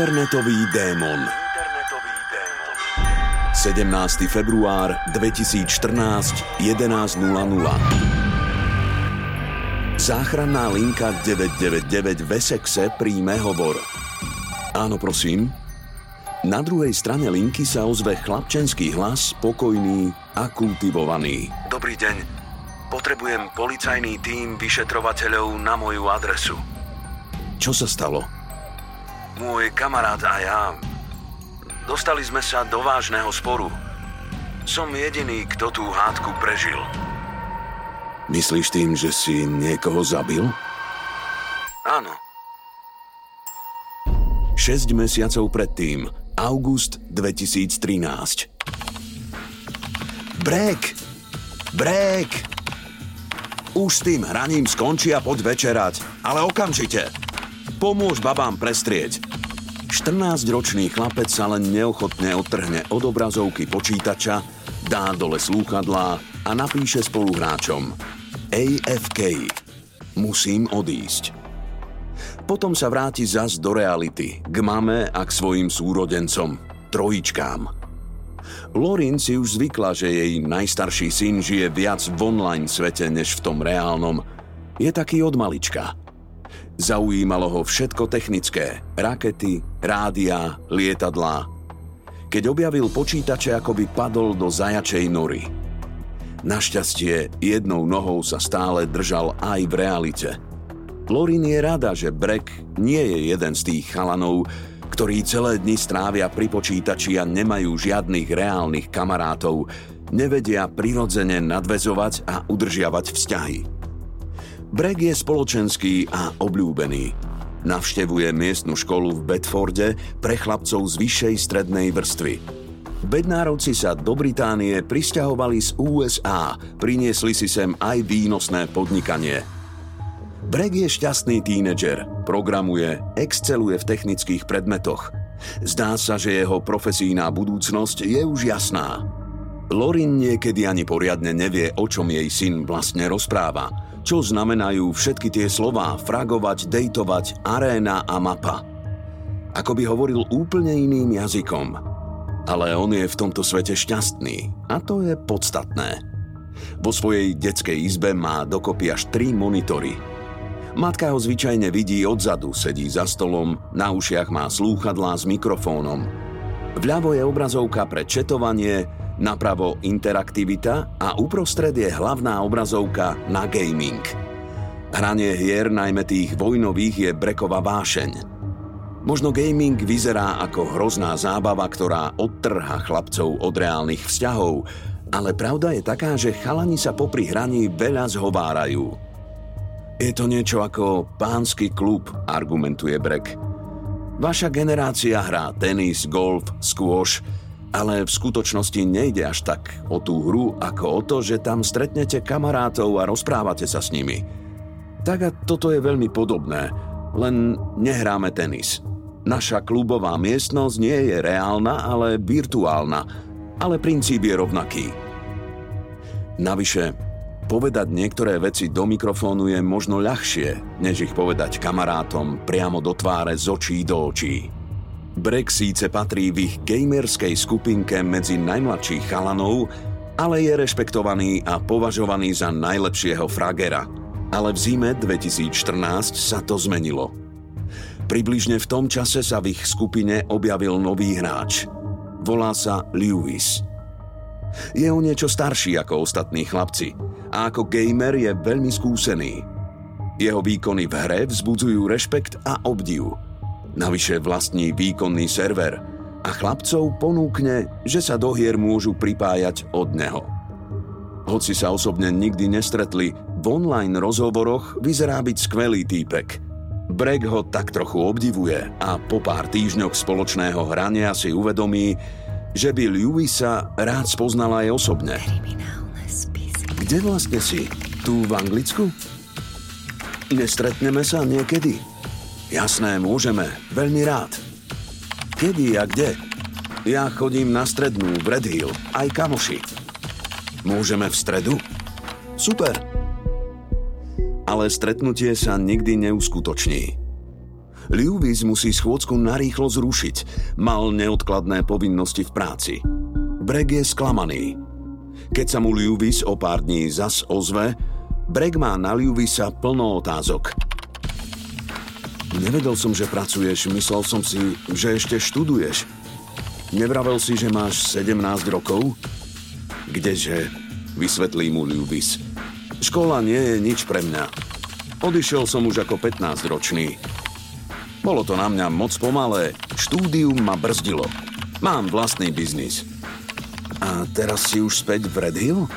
Internetový démon 17. február 2014 11.00 Záchranná linka 999 v Essexe príjme hovor. Áno, prosím. Na druhej strane linky sa ozve chlapčenský hlas, spokojný a kultivovaný. Dobrý deň. Potrebujem policajný tím vyšetrovateľov na moju adresu. Čo sa stalo? Môj kamarát a ja dostali sme sa do vážneho sporu. Som jediný, kto tú hádku prežil. Myslíš tým, že si niekoho zabil? Áno. 6 mesiacov predtým, august 2013. Brek! Brek! Už s tým hraním skončí a poď večerať, ale okamžite. Pomôž babám prestrieť. 14-ročný chlapec sa len neochotne odtrhne od obrazovky počítača, dá dole slúchadlá a napíše spoluhráčom AFK. Musím odísť. Potom sa vráti zas do reality, k mame a k svojim súrodencom, trojičkám. Lorin si už zvykla, že jej najstarší syn žije viac v online svete než v tom reálnom. Je taký od malička – Zaujímalo ho všetko technické. Rakety, rádia, lietadlá. Keď objavil počítače, ako by padol do zajačej nory. Našťastie, jednou nohou sa stále držal aj v realite. Lorin je rada, že Brek nie je jeden z tých chalanov, ktorí celé dni strávia pri počítači a nemajú žiadnych reálnych kamarátov, nevedia prirodzene nadvezovať a udržiavať vzťahy. Breg je spoločenský a obľúbený. Navštevuje miestnu školu v Bedforde pre chlapcov z vyššej strednej vrstvy. Bednárovci sa do Británie pristahovali z USA, priniesli si sem aj výnosné podnikanie. Breg je šťastný tínedžer, programuje, exceluje v technických predmetoch. Zdá sa, že jeho profesijná budúcnosť je už jasná. Lorin niekedy ani poriadne nevie, o čom jej syn vlastne rozpráva. Čo znamenajú všetky tie slová fragovať, dejtovať, aréna a mapa. Ako by hovoril úplne iným jazykom. Ale on je v tomto svete šťastný. A to je podstatné. Vo svojej detskej izbe má dokopy až tri monitory. Matka ho zvyčajne vidí odzadu, sedí za stolom, na ušiach má slúchadlá s mikrofónom. Vľavo je obrazovka pre četovanie, Napravo interaktivita a uprostred je hlavná obrazovka na gaming. Hranie hier, najmä tých vojnových, je breková vášeň. Možno gaming vyzerá ako hrozná zábava, ktorá odtrha chlapcov od reálnych vzťahov, ale pravda je taká, že chalani sa popri hraní veľa zhovárajú. Je to niečo ako pánsky klub, argumentuje Brek. Vaša generácia hrá tenis, golf, squash – ale v skutočnosti nejde až tak o tú hru, ako o to, že tam stretnete kamarátov a rozprávate sa s nimi. Tak a toto je veľmi podobné, len nehráme tenis. Naša klubová miestnosť nie je reálna, ale virtuálna, ale princíp je rovnaký. Navyše, povedať niektoré veci do mikrofónu je možno ľahšie, než ich povedať kamarátom priamo do tváre z očí do očí. Brek síce patrí v ich gamerskej skupinke medzi najmladších chalanov, ale je rešpektovaný a považovaný za najlepšieho fragera. Ale v zime 2014 sa to zmenilo. Približne v tom čase sa v ich skupine objavil nový hráč. Volá sa Lewis. Je o niečo starší ako ostatní chlapci a ako gamer je veľmi skúsený. Jeho výkony v hre vzbudzujú rešpekt a obdiv. Navyše vlastní výkonný server a chlapcov ponúkne, že sa do hier môžu pripájať od neho. Hoci sa osobne nikdy nestretli, v online rozhovoroch vyzerá byť skvelý týpek – Breg ho tak trochu obdivuje a po pár týždňoch spoločného hrania si uvedomí, že by Lewisa rád spoznal aj osobne. Kde vlastne si? Tu v Anglicku? Nestretneme sa niekedy? Jasné, môžeme. Veľmi rád. Kedy a kde? Ja chodím na strednú v Red Hill, aj kamoši. Môžeme v stredu? Super ale stretnutie sa nikdy neuskutoční. Lewis musí schôdzku narýchlo zrušiť. Mal neodkladné povinnosti v práci. Breg je sklamaný. Keď sa mu Lewis o pár dní zas ozve, Breg má na Lewisa plno otázok. Nevedel som, že pracuješ, myslel som si, že ešte študuješ. Nevravel si, že máš 17 rokov? Kdeže? Vysvetlí mu Lewis. Škola nie je nič pre mňa. Odišiel som už ako 15-ročný. Bolo to na mňa moc pomalé, štúdium ma brzdilo. Mám vlastný biznis. A teraz si už späť v Red Hill?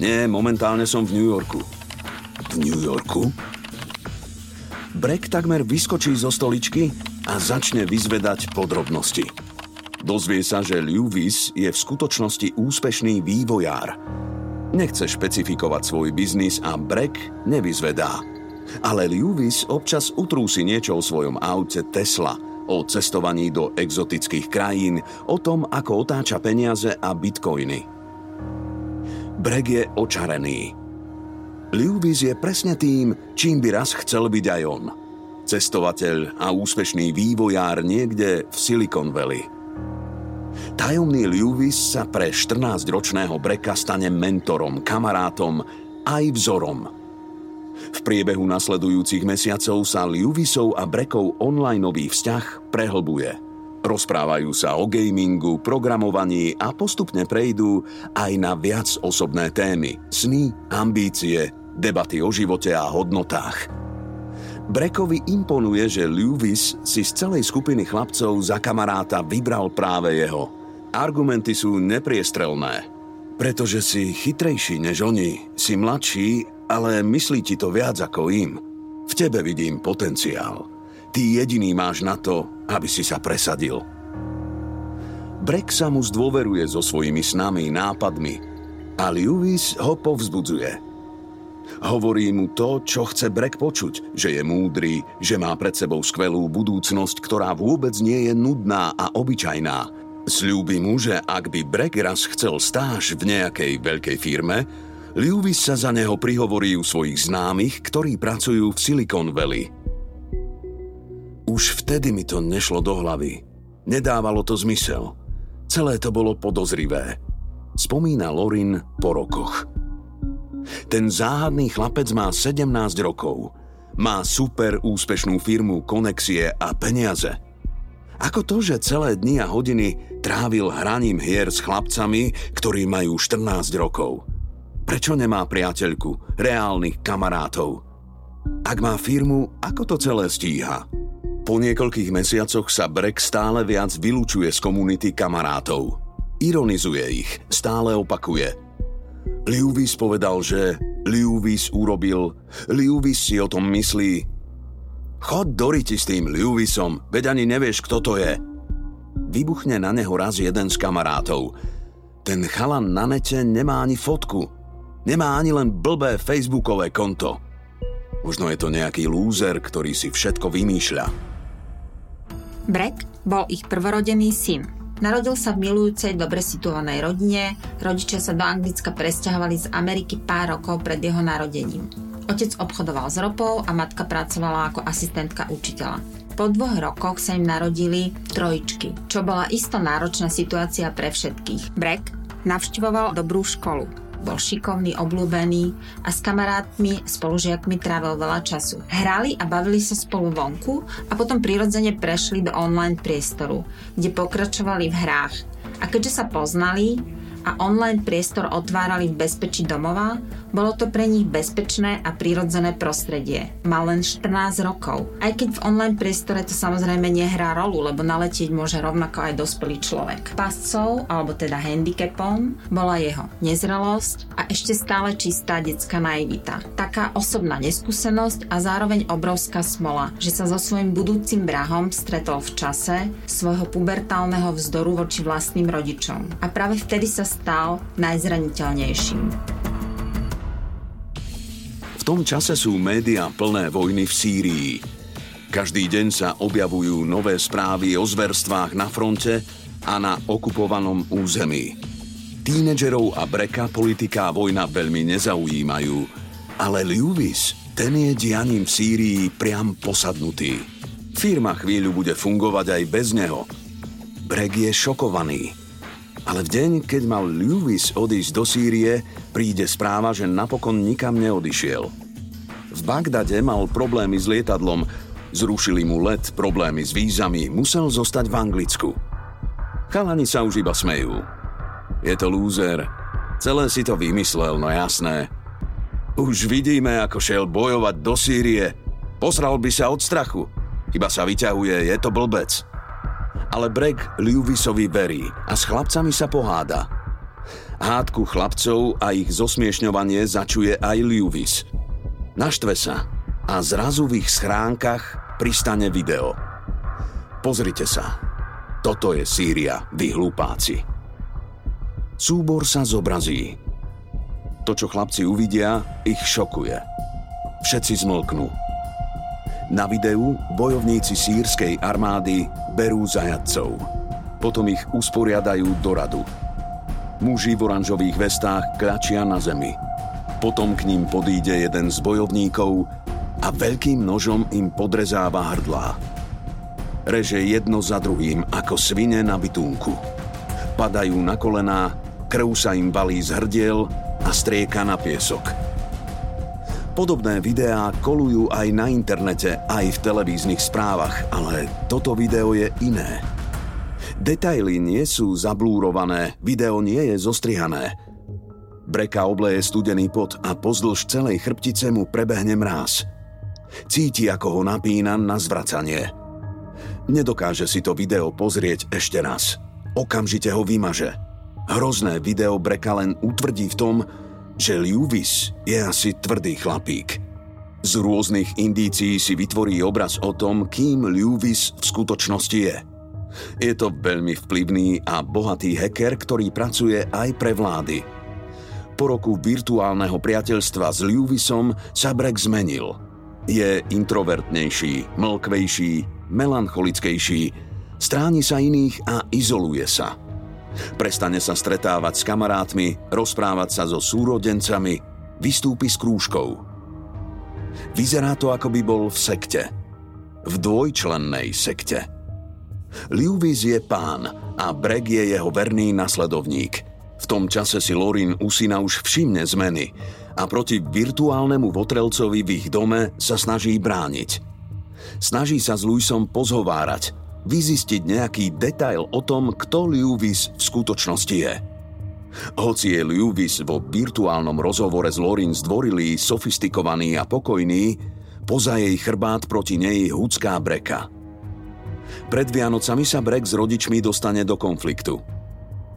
Nie, momentálne som v New Yorku. V New Yorku? Brek takmer vyskočí zo stoličky a začne vyzvedať podrobnosti. Dozvie sa, že Lewis je v skutočnosti úspešný vývojár – Nechce špecifikovať svoj biznis a Brek nevyzvedá. Ale Lewis občas utrúsi niečo o svojom aute Tesla, o cestovaní do exotických krajín, o tom, ako otáča peniaze a bitcoiny. Brek je očarený. Lewis je presne tým, čím by raz chcel byť aj on. Cestovateľ a úspešný vývojár niekde v Silicon Valley – Tajomný Lewis sa pre 14-ročného Breka stane mentorom, kamarátom aj vzorom. V priebehu nasledujúcich mesiacov sa Lewisov a Brekov onlineový vzťah prehlbuje. Rozprávajú sa o gamingu, programovaní a postupne prejdú aj na viac osobné témy, sny, ambície, debaty o živote a hodnotách. Brekovi imponuje, že Lewis si z celej skupiny chlapcov za kamaráta vybral práve jeho – Argumenty sú nepriestrelné. Pretože si chytrejší než oni, si mladší, ale myslí ti to viac ako im. V tebe vidím potenciál. Ty jediný máš na to, aby si sa presadil. Brek sa mu zdôveruje so svojimi snami, nápadmi a Lewis ho povzbudzuje. Hovorí mu to, čo chce Brek počuť, že je múdry, že má pred sebou skvelú budúcnosť, ktorá vôbec nie je nudná a obyčajná, Sľúbi mu, že ak by Brek raz chcel stáž v nejakej veľkej firme, Lewis sa za neho prihovorí u svojich známych, ktorí pracujú v Silicon Valley. Už vtedy mi to nešlo do hlavy. Nedávalo to zmysel. Celé to bolo podozrivé. Spomína Lorin po rokoch. Ten záhadný chlapec má 17 rokov. Má super úspešnú firmu, konexie a peniaze – ako to, že celé dni a hodiny trávil hraním hier s chlapcami, ktorí majú 14 rokov? Prečo nemá priateľku, reálnych kamarátov? Ak má firmu, ako to celé stíha? Po niekoľkých mesiacoch sa Brek stále viac vylúčuje z komunity kamarátov. Ironizuje ich, stále opakuje. Lewis povedal, že Lewis urobil, Lewis si o tom myslí, Chod do riti s tým Lewisom, veď ani nevieš, kto to je. Vybuchne na neho raz jeden z kamarátov. Ten chalan na nete nemá ani fotku. Nemá ani len blbé facebookové konto. Možno je to nejaký lúzer, ktorý si všetko vymýšľa. Brek bol ich prvorodený syn. Narodil sa v milujúcej, dobre situovanej rodine, rodičia sa do Anglicka presťahovali z Ameriky pár rokov pred jeho narodením. Otec obchodoval s ropou a matka pracovala ako asistentka učiteľa. Po dvoch rokoch sa im narodili trojičky, čo bola isto náročná situácia pre všetkých. Brek navštivoval dobrú školu. Bol šikovný, obľúbený a s kamarátmi, spolužiakmi trávil veľa času. Hrali a bavili sa spolu vonku a potom prirodzene prešli do online priestoru, kde pokračovali v hrách. A keďže sa poznali, a online priestor otvárali v bezpečí domova, bolo to pre nich bezpečné a prirodzené prostredie. Mal len 14 rokov. Aj keď v online priestore to samozrejme nehrá rolu, lebo naletieť môže rovnako aj dospelý človek. Pascov, alebo teda handicapom, bola jeho nezrelosť a ešte stále čistá detská naivita. Taká osobná neskúsenosť a zároveň obrovská smola, že sa so svojím budúcim brahom stretol v čase svojho pubertálneho vzdoru voči vlastným rodičom. A práve vtedy sa stal najzraniteľnejším. V tom čase sú médiá plné vojny v Sýrii. Každý deň sa objavujú nové správy o zverstvách na fronte a na okupovanom území. Tínedžerov a Breka politika a vojna veľmi nezaujímajú, ale Lewis, ten je dianím v Sýrii priam posadnutý. Firma chvíľu bude fungovať aj bez neho. Brek je šokovaný. Ale v deň, keď mal Lewis odísť do Sýrie, príde správa, že napokon nikam neodišiel. V Bagdade mal problémy s lietadlom, zrušili mu let, problémy s vízami, musel zostať v Anglicku. Chalani sa už iba smejú. Je to lúzer. Celé si to vymyslel, no jasné. Už vidíme, ako šiel bojovať do Sýrie. Posral by sa od strachu. Iba sa vyťahuje, je to blbec ale Brek Lewisovi verí a s chlapcami sa poháda. Hádku chlapcov a ich zosmiešňovanie začuje aj Lewis. Naštve sa a zrazu v ich schránkach pristane video. Pozrite sa. Toto je Sýria, vy hlupáci. Súbor sa zobrazí. To, čo chlapci uvidia, ich šokuje. Všetci zmlknú na videu bojovníci sírskej armády berú zajadcov. Potom ich usporiadajú do radu. Muži v oranžových vestách klačia na zemi. Potom k ním podíde jeden z bojovníkov a veľkým nožom im podrezáva hrdlá. Reže jedno za druhým ako svine na bytunku. Padajú na kolená, krv sa im valí z hrdiel a strieka na piesok. Podobné videá kolujú aj na internete, aj v televíznych správach, ale toto video je iné. Detaily nie sú zablúrované, video nie je zostrihané. Breka obleje studený pot a pozdĺž celej chrbtice mu prebehne mráz. Cíti, ako ho napína na zvracanie. Nedokáže si to video pozrieť ešte raz. Okamžite ho vymaže. Hrozné video Breka len utvrdí v tom, že Lewis je asi tvrdý chlapík. Z rôznych indícií si vytvorí obraz o tom, kým Lewis v skutočnosti je. Je to veľmi vplyvný a bohatý hacker, ktorý pracuje aj pre vlády. Po roku virtuálneho priateľstva s Lewisom sa Brek zmenil. Je introvertnejší, mlkvejší, melancholickejší, stráni sa iných a izoluje sa – Prestane sa stretávať s kamarátmi, rozprávať sa so súrodencami, vystúpi s krúžkou. Vyzerá to, ako by bol v sekte. V dvojčlennej sekte. Lewis je pán a Breg je jeho verný nasledovník. V tom čase si Lorin u syna už všimne zmeny a proti virtuálnemu votrelcovi v ich dome sa snaží brániť. Snaží sa s Luisom pozhovárať, vyzistiť nejaký detail o tom, kto Lewis v skutočnosti je. Hoci je Lewis vo virtuálnom rozhovore s Lorin zdvorilý, sofistikovaný a pokojný, poza jej chrbát proti nej hudská breka. Pred Vianocami sa Brek s rodičmi dostane do konfliktu.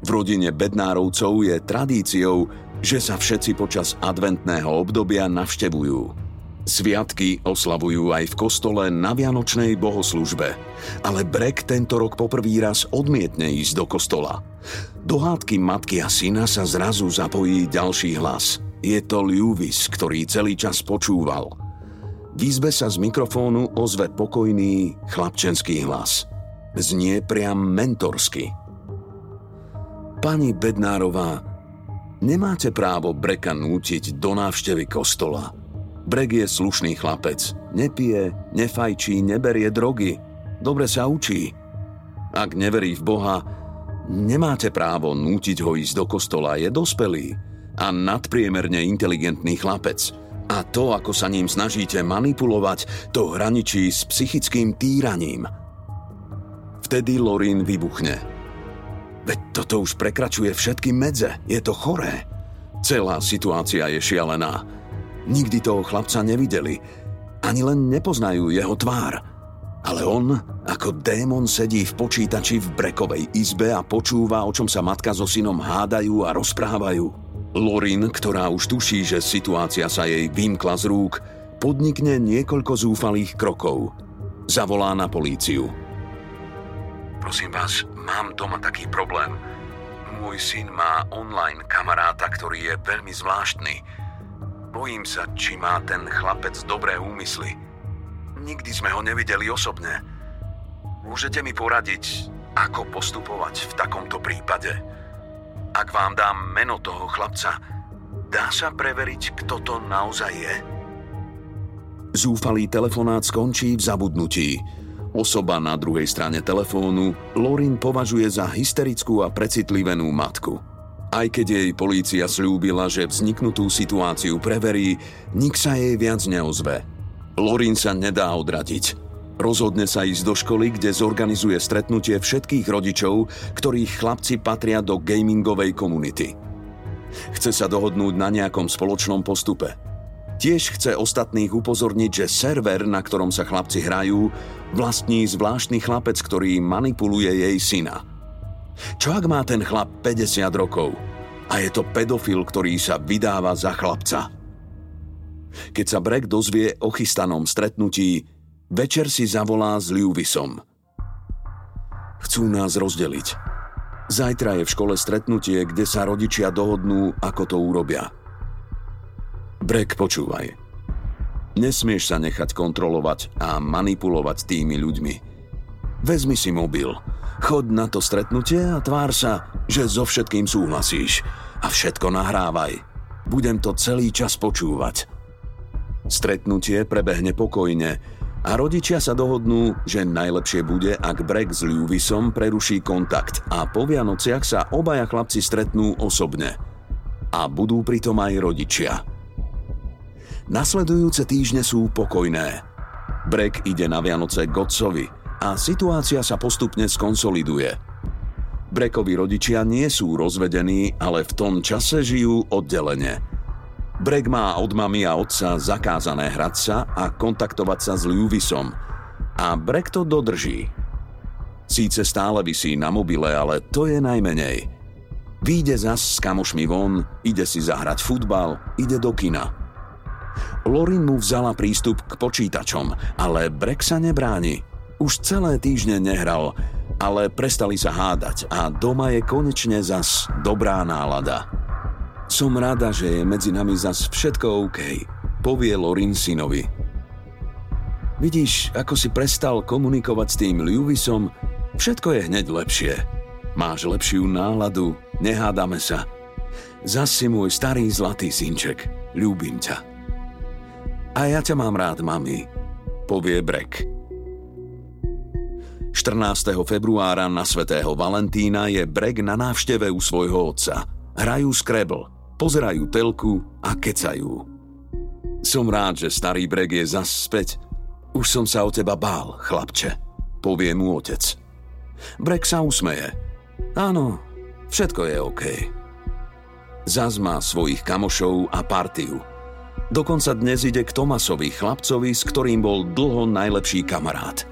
V rodine Bednárovcov je tradíciou, že sa všetci počas adventného obdobia navštevujú. Sviatky oslavujú aj v kostole na Vianočnej bohoslužbe, ale Brek tento rok poprvý raz odmietne ísť do kostola. Do hádky matky a syna sa zrazu zapojí ďalší hlas. Je to Lewis, ktorý celý čas počúval. V izbe sa z mikrofónu ozve pokojný chlapčenský hlas. Znie priam mentorsky. Pani Bednárová, nemáte právo Breka nútiť do návštevy kostola – Breg je slušný chlapec. Nepije, nefajčí, neberie drogy. Dobre sa učí. Ak neverí v Boha, nemáte právo nútiť ho ísť do kostola, je dospelý. a nadpriemerne inteligentný chlapec. A to, ako sa ním snažíte manipulovať, to hraničí s psychickým týraním. Vtedy Lorin vybuchne. Veď toto už prekračuje všetky medze, je to choré. Celá situácia je šialená. Nikdy toho chlapca nevideli, ani len nepoznajú jeho tvár. Ale on, ako démon, sedí v počítači v brekovej izbe a počúva, o čom sa matka so synom hádajú a rozprávajú. Lorin, ktorá už tuší, že situácia sa jej vymkla z rúk, podnikne niekoľko zúfalých krokov. Zavolá na políciu. Prosím vás, mám doma taký problém. Môj syn má online kamaráta, ktorý je veľmi zvláštny. Bojím sa, či má ten chlapec dobré úmysly. Nikdy sme ho nevideli osobne. Môžete mi poradiť, ako postupovať v takomto prípade? Ak vám dám meno toho chlapca, dá sa preveriť, kto to naozaj je? Zúfalý telefonát skončí v zabudnutí. Osoba na druhej strane telefónu Lorin považuje za hysterickú a precitlivenú matku. Aj keď jej polícia slúbila, že vzniknutú situáciu preverí, nik sa jej viac neozve. Lorin sa nedá odradiť. Rozhodne sa ísť do školy, kde zorganizuje stretnutie všetkých rodičov, ktorých chlapci patria do gamingovej komunity. Chce sa dohodnúť na nejakom spoločnom postupe. Tiež chce ostatných upozorniť, že server, na ktorom sa chlapci hrajú, vlastní zvláštny chlapec, ktorý manipuluje jej syna. Čo ak má ten chlap 50 rokov a je to pedofil, ktorý sa vydáva za chlapca? Keď sa Brek dozvie o chystanom stretnutí, Večer si zavolá s Liuvisom. Chcú nás rozdeliť. Zajtra je v škole stretnutie, kde sa rodičia dohodnú, ako to urobia. Brek, počúvaj. Nesmieš sa nechať kontrolovať a manipulovať tými ľuďmi. Vezmi si mobil, chod na to stretnutie a tvár sa, že so všetkým súhlasíš. A všetko nahrávaj. Budem to celý čas počúvať. Stretnutie prebehne pokojne, a rodičia sa dohodnú, že najlepšie bude, ak Brek s Lewisom preruší kontakt a po Vianociach sa obaja chlapci stretnú osobne. A budú pritom aj rodičia. Nasledujúce týždne sú pokojné. Brek ide na Vianoce k otcovi a situácia sa postupne skonsoliduje. Brekovi rodičia nie sú rozvedení, ale v tom čase žijú oddelenie – Breg má od mami a otca zakázané hrať sa a kontaktovať sa s Lewisom. A Breg to dodrží. Síce stále vysí na mobile, ale to je najmenej. Výjde zas s kamošmi von, ide si zahrať futbal, ide do kina. Lorin mu vzala prístup k počítačom, ale Brek sa nebráni. Už celé týždne nehral, ale prestali sa hádať a doma je konečne zas dobrá nálada. Som rada, že je medzi nami zas všetko OK, povie Lorin synovi. Vidíš, ako si prestal komunikovať s tým Lewisom, všetko je hneď lepšie. Máš lepšiu náladu, nehádame sa. Zas si môj starý zlatý synček, ľúbim ťa. A ja ťa mám rád, mami, povie Brek. 14. februára na svätého Valentína je Brek na návšteve u svojho otca. Hrajú Scrabble pozerajú telku a kecajú. Som rád, že starý breg je zas späť. Už som sa o teba bál, chlapče, povie mu otec. Brek sa usmeje. Áno, všetko je OK. Zas má svojich kamošov a partiu. Dokonca dnes ide k Tomasovi, chlapcovi, s ktorým bol dlho najlepší kamarát.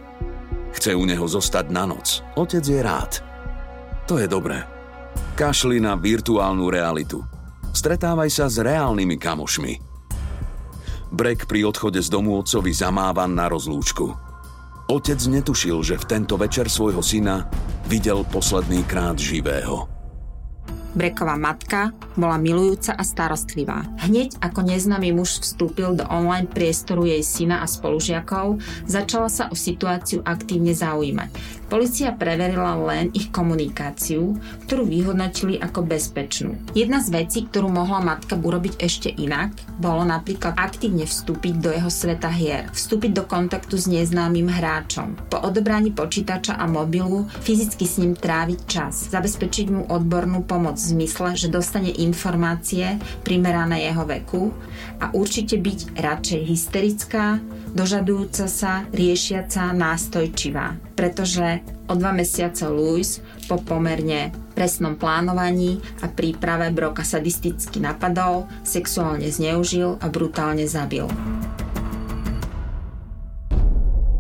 Chce u neho zostať na noc. Otec je rád. To je dobré. Kašli na virtuálnu realitu. Stretávaj sa s reálnymi kamošmi. Brek pri odchode z domu otcovi zamáva na rozlúčku. Otec netušil, že v tento večer svojho syna videl posledný krát živého. Breková matka bola milujúca a starostlivá. Hneď ako neznámy muž vstúpil do online priestoru jej syna a spolužiakov, začala sa o situáciu aktívne zaujímať. Polícia preverila len ich komunikáciu, ktorú vyhodnotili ako bezpečnú. Jedna z vecí, ktorú mohla matka urobiť ešte inak, bolo napríklad aktívne vstúpiť do jeho sveta hier, vstúpiť do kontaktu s neznámym hráčom, po odobraní počítača a mobilu fyzicky s ním tráviť čas, zabezpečiť mu odbornú pomoc zmysle, že dostane informácie primerané jeho veku a určite byť radšej hysterická, dožadujúca sa, riešiaca, nástojčivá. Pretože o dva mesiace Louis po pomerne presnom plánovaní a príprave Broka sadisticky napadol, sexuálne zneužil a brutálne zabil.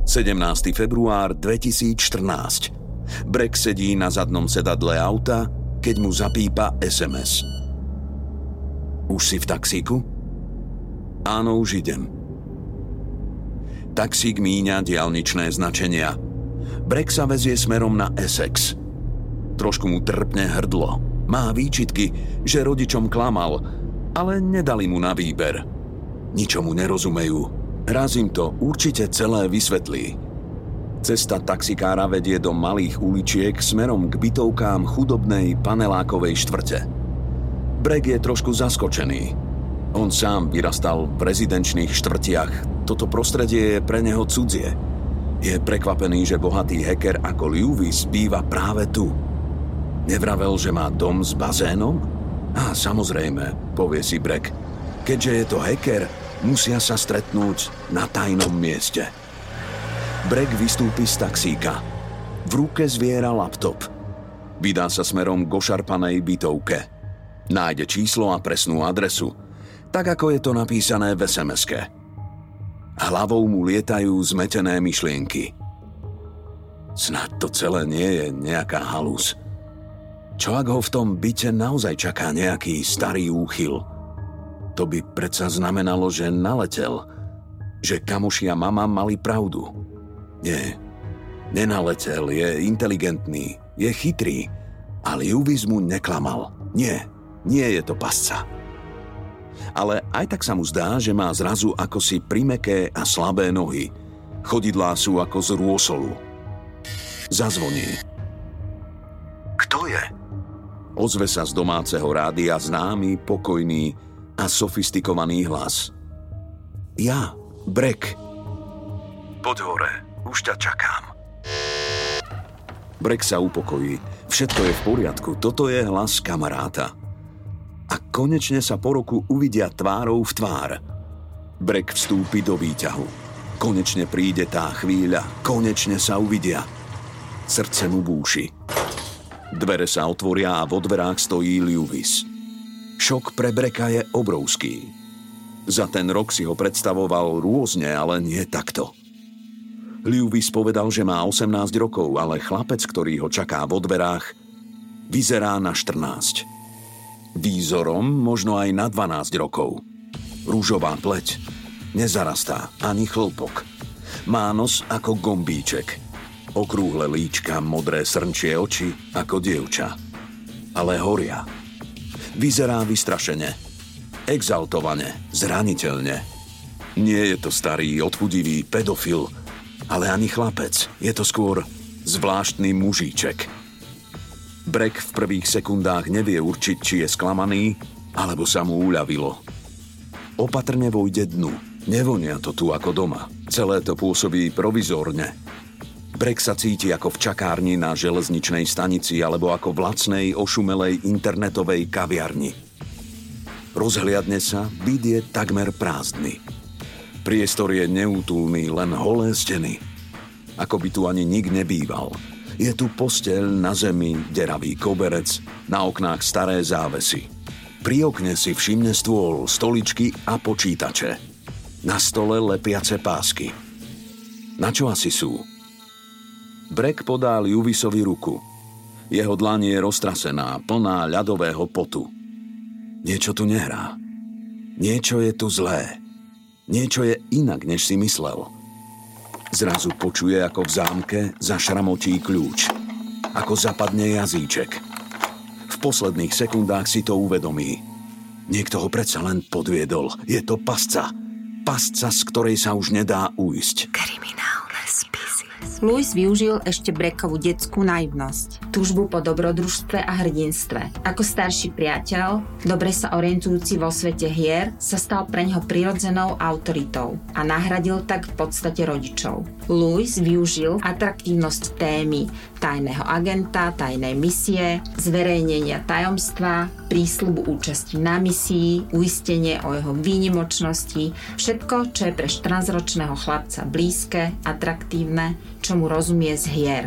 17. február 2014. Brek sedí na zadnom sedadle auta, keď mu zapípa SMS. Už si v taxíku? Áno, už idem. Taxík míňa diálničné značenia. Brek sa vezie smerom na Essex. Trošku mu trpne hrdlo. Má výčitky, že rodičom klamal, ale nedali mu na výber. Ničomu nerozumejú Raz im to určite celé vysvetlí. Cesta taxikára vedie do malých uličiek smerom k bytovkám chudobnej panelákovej štvrte. Breg je trošku zaskočený. On sám vyrastal v rezidenčných štvrtiach. Toto prostredie je pre neho cudzie. Je prekvapený, že bohatý hacker ako Lewis býva práve tu. Nevravel, že má dom s bazénom? A samozrejme, povie si Brek. Keďže je to hacker, Musia sa stretnúť na tajnom mieste. Brek vystúpi z taxíka. V ruke zviera laptop. Vydá sa smerom k ošarpanej bytovke. Nájde číslo a presnú adresu, tak ako je to napísané v sms Hlavou mu lietajú zmetené myšlienky. Snad to celé nie je nejaká halus. Čo ak ho v tom byte naozaj čaká nejaký starý úchyl – to by predsa znamenalo, že naletel. Že kamoši mama mali pravdu. Nie, nenaletel, je inteligentný, je chytrý, ale Juvis mu neklamal. Nie, nie je to pasca. Ale aj tak sa mu zdá, že má zrazu ako si primeké a slabé nohy. Chodidlá sú ako z rôsolu. Zazvoní. Kto je? Ozve sa z domáceho rádia známy, pokojný, a sofistikovaný hlas. Ja, Brek. Poď hore, už ťa čakám. Brek sa upokojí. Všetko je v poriadku, toto je hlas kamaráta. A konečne sa po roku uvidia tvárou v tvár. Brek vstúpi do výťahu. Konečne príde tá chvíľa, konečne sa uvidia. Srdce mu búši. Dvere sa otvoria a vo dverách stojí Lewis. Šok pre Breka je obrovský. Za ten rok si ho predstavoval rôzne, ale nie takto. Lewis povedal, že má 18 rokov, ale chlapec, ktorý ho čaká vo dverách, vyzerá na 14. Výzorom možno aj na 12 rokov. Rúžová pleť, nezarastá ani chlpok. Má nos ako gombíček. Okrúhle líčka, modré srnčie oči ako dievča. Ale horia Vyzerá vystrašene, exaltovane, zraniteľne. Nie je to starý, odchudivý pedofil, ale ani chlapec. Je to skôr zvláštny mužíček. Brek v prvých sekundách nevie určiť, či je sklamaný, alebo sa mu uľavilo. Opatrne vojde dnu. Nevonia to tu ako doma. Celé to pôsobí provizorne, Brek sa cíti ako v čakárni na železničnej stanici alebo ako v lacnej, ošumelej internetovej kaviarni. Rozhliadne sa, byt je takmer prázdny. Priestor je neútulný, len holé steny. Ako by tu ani nik nebýval. Je tu posteľ na zemi, deravý koberec, na oknách staré závesy. Pri okne si všimne stôl, stoličky a počítače. Na stole lepiace pásky. Na čo asi sú? Brek podá Juvisovi ruku. Jeho dlan je roztrasená, plná ľadového potu. Niečo tu nehrá. Niečo je tu zlé. Niečo je inak, než si myslel. Zrazu počuje, ako v zámke zašramotí kľúč. Ako zapadne jazíček. V posledných sekundách si to uvedomí. Niekto ho predsa len podviedol. Je to pasca. Pasca, z ktorej sa už nedá uísť. Kriminálne Louis využil ešte Brekovú detskú naivnosť, túžbu po dobrodružstve a hrdinstve. Ako starší priateľ, dobre sa orientujúci vo svete hier, sa stal pre neho prirodzenou autoritou a nahradil tak v podstate rodičov. Louis využil atraktívnosť témy tajného agenta, tajnej misie, zverejnenia tajomstva, prísľubu účasti na misii, uistenie o jeho výnimočnosti, všetko, čo je pre 14-ročného chlapca blízke, atraktívne, čo mu rozumie z hier.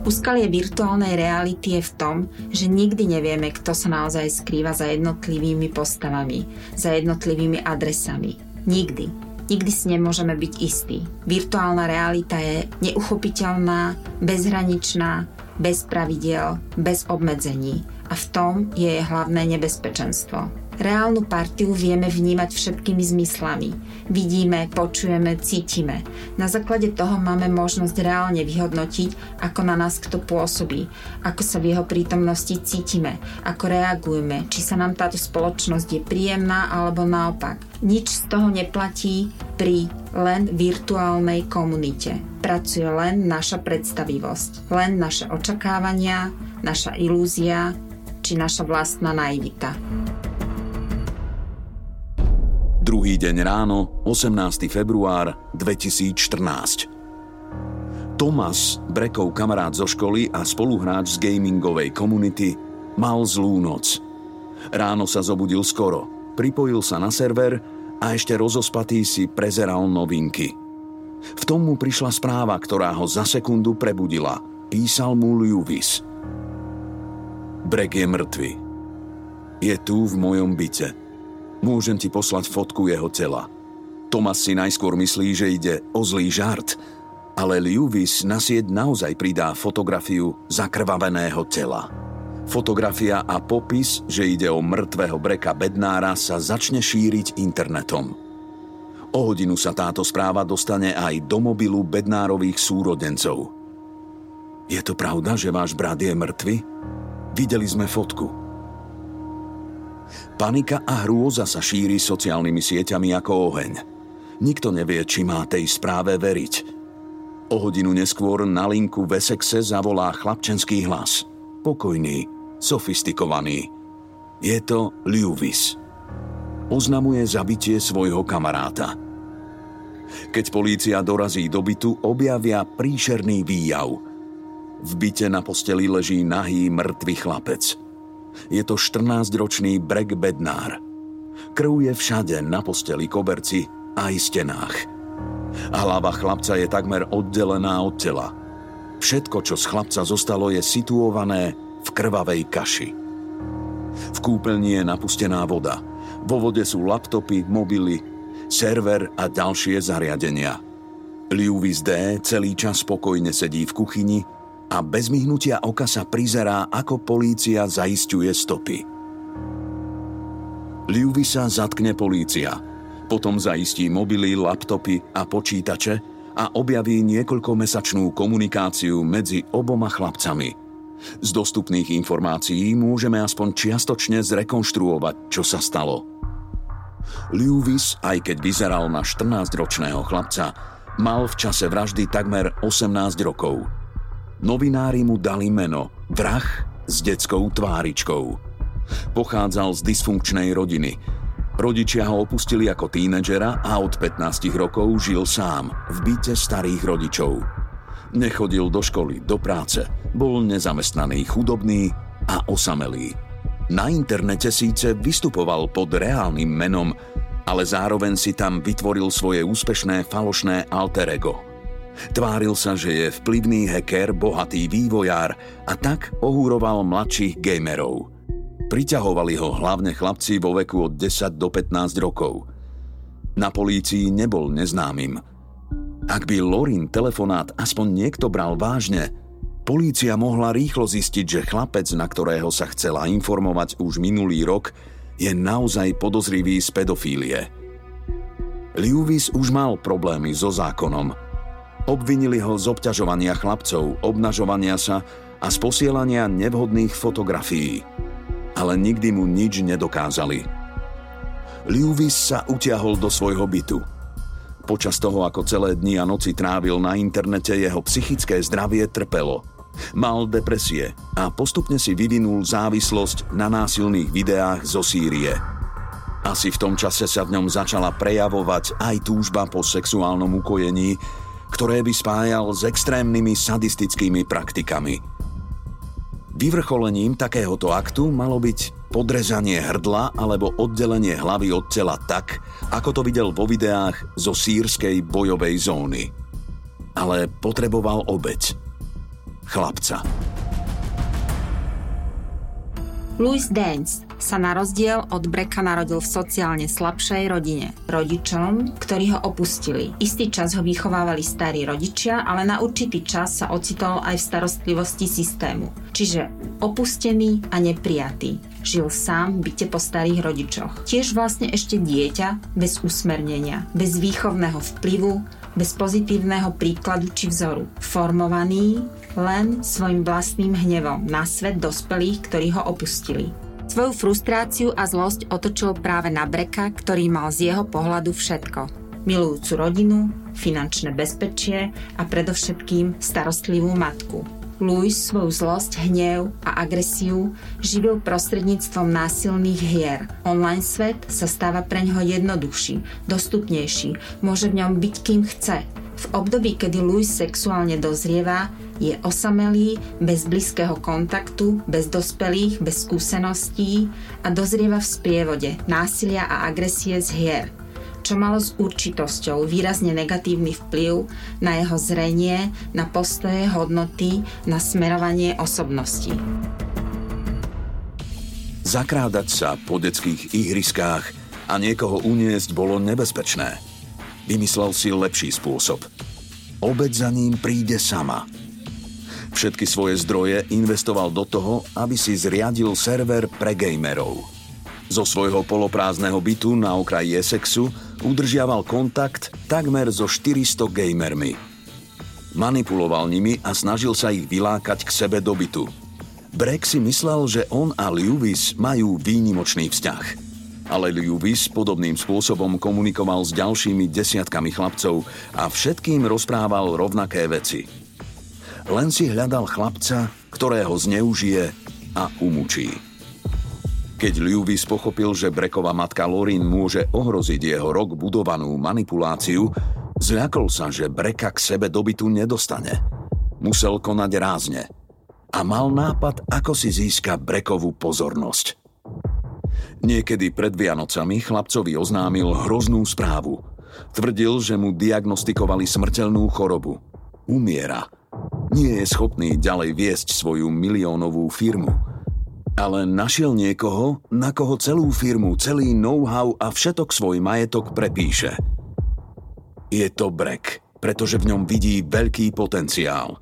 Úskalie virtuálnej reality je v tom, že nikdy nevieme, kto sa naozaj skrýva za jednotlivými postavami, za jednotlivými adresami. Nikdy. Nikdy si nemôžeme byť istí. Virtuálna realita je neuchopiteľná, bezhraničná, bez pravidiel, bez obmedzení. A v tom je jej hlavné nebezpečenstvo. Reálnu partiu vieme vnímať všetkými zmyslami. Vidíme, počujeme, cítime. Na základe toho máme možnosť reálne vyhodnotiť, ako na nás kto pôsobí, ako sa v jeho prítomnosti cítime, ako reagujeme, či sa nám táto spoločnosť je príjemná alebo naopak. Nič z toho neplatí pri len virtuálnej komunite. Pracuje len naša predstavivosť, len naše očakávania, naša ilúzia či naša vlastná naivita. Druhý deň ráno, 18. február 2014. Tomas, Brekov kamarát zo školy a spoluhráč z gamingovej komunity, mal zlú noc. Ráno sa zobudil skoro, pripojil sa na server a ešte rozospatý si prezeral novinky. V tom mu prišla správa, ktorá ho za sekundu prebudila. Písal mu Lewis. Brek je mŕtvy. Je tu v mojom byte. Môžem ti poslať fotku jeho tela. Tomas si najskôr myslí, že ide o zlý žart, ale Lewis na sieť naozaj pridá fotografiu zakrvaveného tela. Fotografia a popis, že ide o mŕtvého Breka Bednára sa začne šíriť internetom. O hodinu sa táto správa dostane aj do mobilu Bednárových súrodencov. Je to pravda, že váš brat je mŕtvy? Videli sme fotku. Panika a hrôza sa šíri sociálnymi sieťami ako oheň. Nikto nevie, či má tej správe veriť. O hodinu neskôr na linku v Essexe zavolá chlapčenský hlas. Pokojný, sofistikovaný. Je to Lewis. Oznamuje zabitie svojho kamaráta. Keď polícia dorazí do bytu, objavia príšerný výjav. V byte na posteli leží nahý mŕtvy chlapec – je to 14-ročný Brek Bednár. Krv je všade, na posteli, koberci aj stenách. Hlava chlapca je takmer oddelená od tela. Všetko, čo z chlapca zostalo, je situované v krvavej kaši. V kúpeľni je napustená voda. Vo vode sú laptopy, mobily, server a ďalšie zariadenia. Lewis D. celý čas spokojne sedí v kuchyni a bez myhnutia oka sa prizerá, ako polícia zaisťuje stopy. sa zatkne polícia, potom zaistí mobily, laptopy a počítače a objaví niekoľkomesačnú komunikáciu medzi oboma chlapcami. Z dostupných informácií môžeme aspoň čiastočne zrekonštruovať, čo sa stalo. Lewis, aj keď vyzeral na 14-ročného chlapca, mal v čase vraždy takmer 18 rokov – Novinári mu dali meno Vrah s detskou tváričkou. Pochádzal z dysfunkčnej rodiny. Rodičia ho opustili ako tínedžera a od 15 rokov žil sám v byte starých rodičov. Nechodil do školy, do práce, bol nezamestnaný, chudobný a osamelý. Na internete síce vystupoval pod reálnym menom, ale zároveň si tam vytvoril svoje úspešné falošné alter ego – Tváril sa, že je vplyvný hacker, bohatý vývojár a tak ohúroval mladších gamerov. Priťahovali ho hlavne chlapci vo veku od 10 do 15 rokov. Na polícii nebol neznámym. Ak by Lorin telefonát aspoň niekto bral vážne, polícia mohla rýchlo zistiť, že chlapec, na ktorého sa chcela informovať už minulý rok, je naozaj podozrivý z pedofílie. Lewis už mal problémy so zákonom – Obvinili ho z obťažovania chlapcov, obnažovania sa a z posielania nevhodných fotografií. Ale nikdy mu nič nedokázali. Lewis sa utiahol do svojho bytu. Počas toho, ako celé dni a noci trávil na internete, jeho psychické zdravie trpelo. Mal depresie a postupne si vyvinul závislosť na násilných videách zo Sýrie. Asi v tom čase sa v ňom začala prejavovať aj túžba po sexuálnom ukojení, ktoré by spájal s extrémnymi sadistickými praktikami. Vyvrcholením takéhoto aktu malo byť podrezanie hrdla alebo oddelenie hlavy od tela tak, ako to videl vo videách zo sírskej bojovej zóny. Ale potreboval obeď. Chlapca. Louis Dance sa na rozdiel od Breka narodil v sociálne slabšej rodine. Rodičom, ktorí ho opustili. Istý čas ho vychovávali starí rodičia, ale na určitý čas sa ocitol aj v starostlivosti systému. Čiže opustený a neprijatý. Žil sám v byte po starých rodičoch. Tiež vlastne ešte dieťa, bez usmernenia, bez výchovného vplyvu, bez pozitívneho príkladu či vzoru. Formovaný len svojim vlastným hnevom na svet dospelých, ktorí ho opustili. Svoju frustráciu a zlosť otočil práve na Breka, ktorý mal z jeho pohľadu všetko. Milujúcu rodinu, finančné bezpečie a predovšetkým starostlivú matku. Louis svoju zlosť, hnev a agresiu živil prostredníctvom násilných hier. Online svet sa stáva preňho jednoduchší, dostupnejší, môže v ňom byť kým chce. V období, kedy Louis sexuálne dozrieva, je osamelý, bez blízkeho kontaktu, bez dospelých, bez skúseností a dozrieva v sprievode násilia a agresie z hier – čo malo s určitosťou výrazne negatívny vplyv na jeho zrenie, na postoje, hodnoty, na smerovanie osobnosti. Zakrádať sa po detských ihriskách a niekoho uniesť bolo nebezpečné. Vymyslel si lepší spôsob. Obeď za ním príde sama. Všetky svoje zdroje investoval do toho, aby si zriadil server pre gamerov. Zo svojho poloprázdneho bytu na okraji Essexu udržiaval kontakt takmer so 400 gamermi. Manipuloval nimi a snažil sa ich vylákať k sebe do bytu. Breck si myslel, že on a Lewis majú výnimočný vzťah. Ale Lewis podobným spôsobom komunikoval s ďalšími desiatkami chlapcov a všetkým rozprával rovnaké veci. Len si hľadal chlapca, ktorého zneužije a umučí. Keď Lewis pochopil, že Breková matka Lorin môže ohroziť jeho rok budovanú manipuláciu, zľakol sa, že Breka k sebe dobytu nedostane. Musel konať rázne. A mal nápad, ako si získa Brekovú pozornosť. Niekedy pred Vianocami chlapcovi oznámil hroznú správu. Tvrdil, že mu diagnostikovali smrteľnú chorobu. Umiera. Nie je schopný ďalej viesť svoju miliónovú firmu – ale našiel niekoho, na koho celú firmu, celý know-how a všetok svoj majetok prepíše. Je to Brek, pretože v ňom vidí veľký potenciál.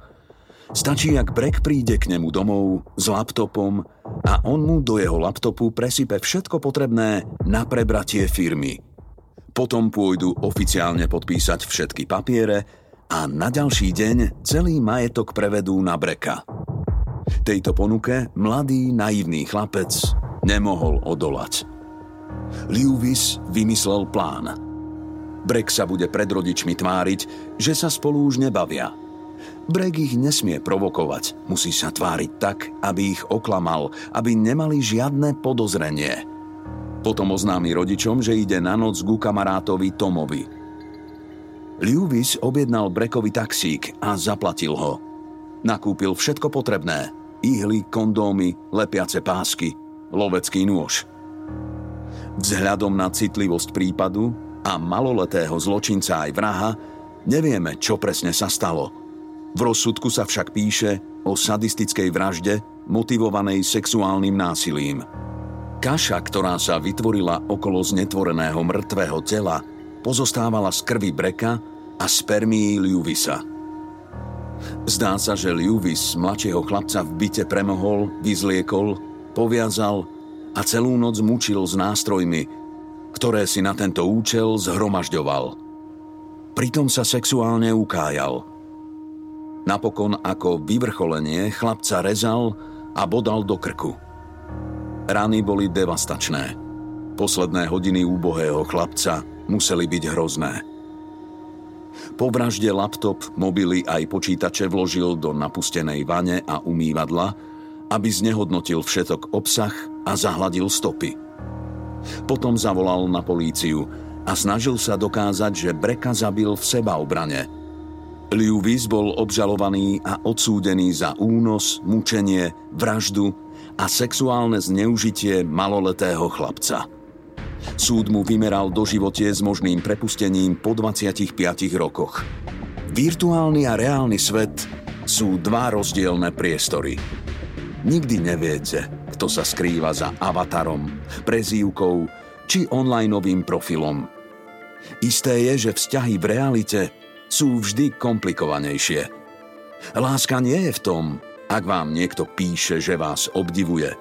Stačí, ak Brek príde k nemu domov s laptopom a on mu do jeho laptopu presype všetko potrebné na prebratie firmy. Potom pôjdu oficiálne podpísať všetky papiere a na ďalší deň celý majetok prevedú na Breka. Tejto ponuke mladý naivný chlapec nemohol odolať. Lewis vymyslel plán. Brek sa bude pred rodičmi tváriť, že sa spolu už nebavia. Brek ich nesmie provokovať, musí sa tváriť tak, aby ich oklamal, aby nemali žiadne podozrenie. Potom oznámi rodičom, že ide na noc ku kamarátovi Tomovi. Lewis objednal Brekovi taxík a zaplatil ho. Nakúpil všetko potrebné – ihly, kondómy, lepiace pásky, lovecký nôž. Vzhľadom na citlivosť prípadu a maloletého zločinca aj vraha nevieme, čo presne sa stalo. V rozsudku sa však píše o sadistickej vražde motivovanej sexuálnym násilím. Kaša, ktorá sa vytvorila okolo znetvoreného mŕtvého tela, pozostávala z krvi Breka a spermií Liuvisa – Zdá sa, že Lewis mladšieho chlapca v byte premohol, vyzliekol, poviazal a celú noc mučil s nástrojmi, ktoré si na tento účel zhromažďoval. Pritom sa sexuálne ukájal. Napokon ako vyvrcholenie chlapca rezal a bodal do krku. Rany boli devastačné. Posledné hodiny úbohého chlapca museli byť hrozné. Po vražde laptop, mobily aj počítače vložil do napustenej vane a umývadla, aby znehodnotil všetok obsah a zahladil stopy. Potom zavolal na políciu a snažil sa dokázať, že Breka zabil v sebaobrane. Lewis bol obžalovaný a odsúdený za únos, mučenie, vraždu a sexuálne zneužitie maloletého chlapca. Súd mu vymeral do živote s možným prepustením po 25 rokoch. Virtuálny a reálny svet sú dva rozdielne priestory. Nikdy neviete, kto sa skrýva za avatarom, prezývkou či onlineovým profilom. Isté je, že vzťahy v realite sú vždy komplikovanejšie. Láska nie je v tom, ak vám niekto píše, že vás obdivuje.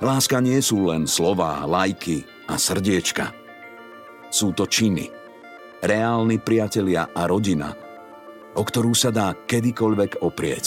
Láska nie sú len slová, lajky a srdiečka. Sú to činy. Reálni priatelia a rodina, o ktorú sa dá kedykoľvek oprieť.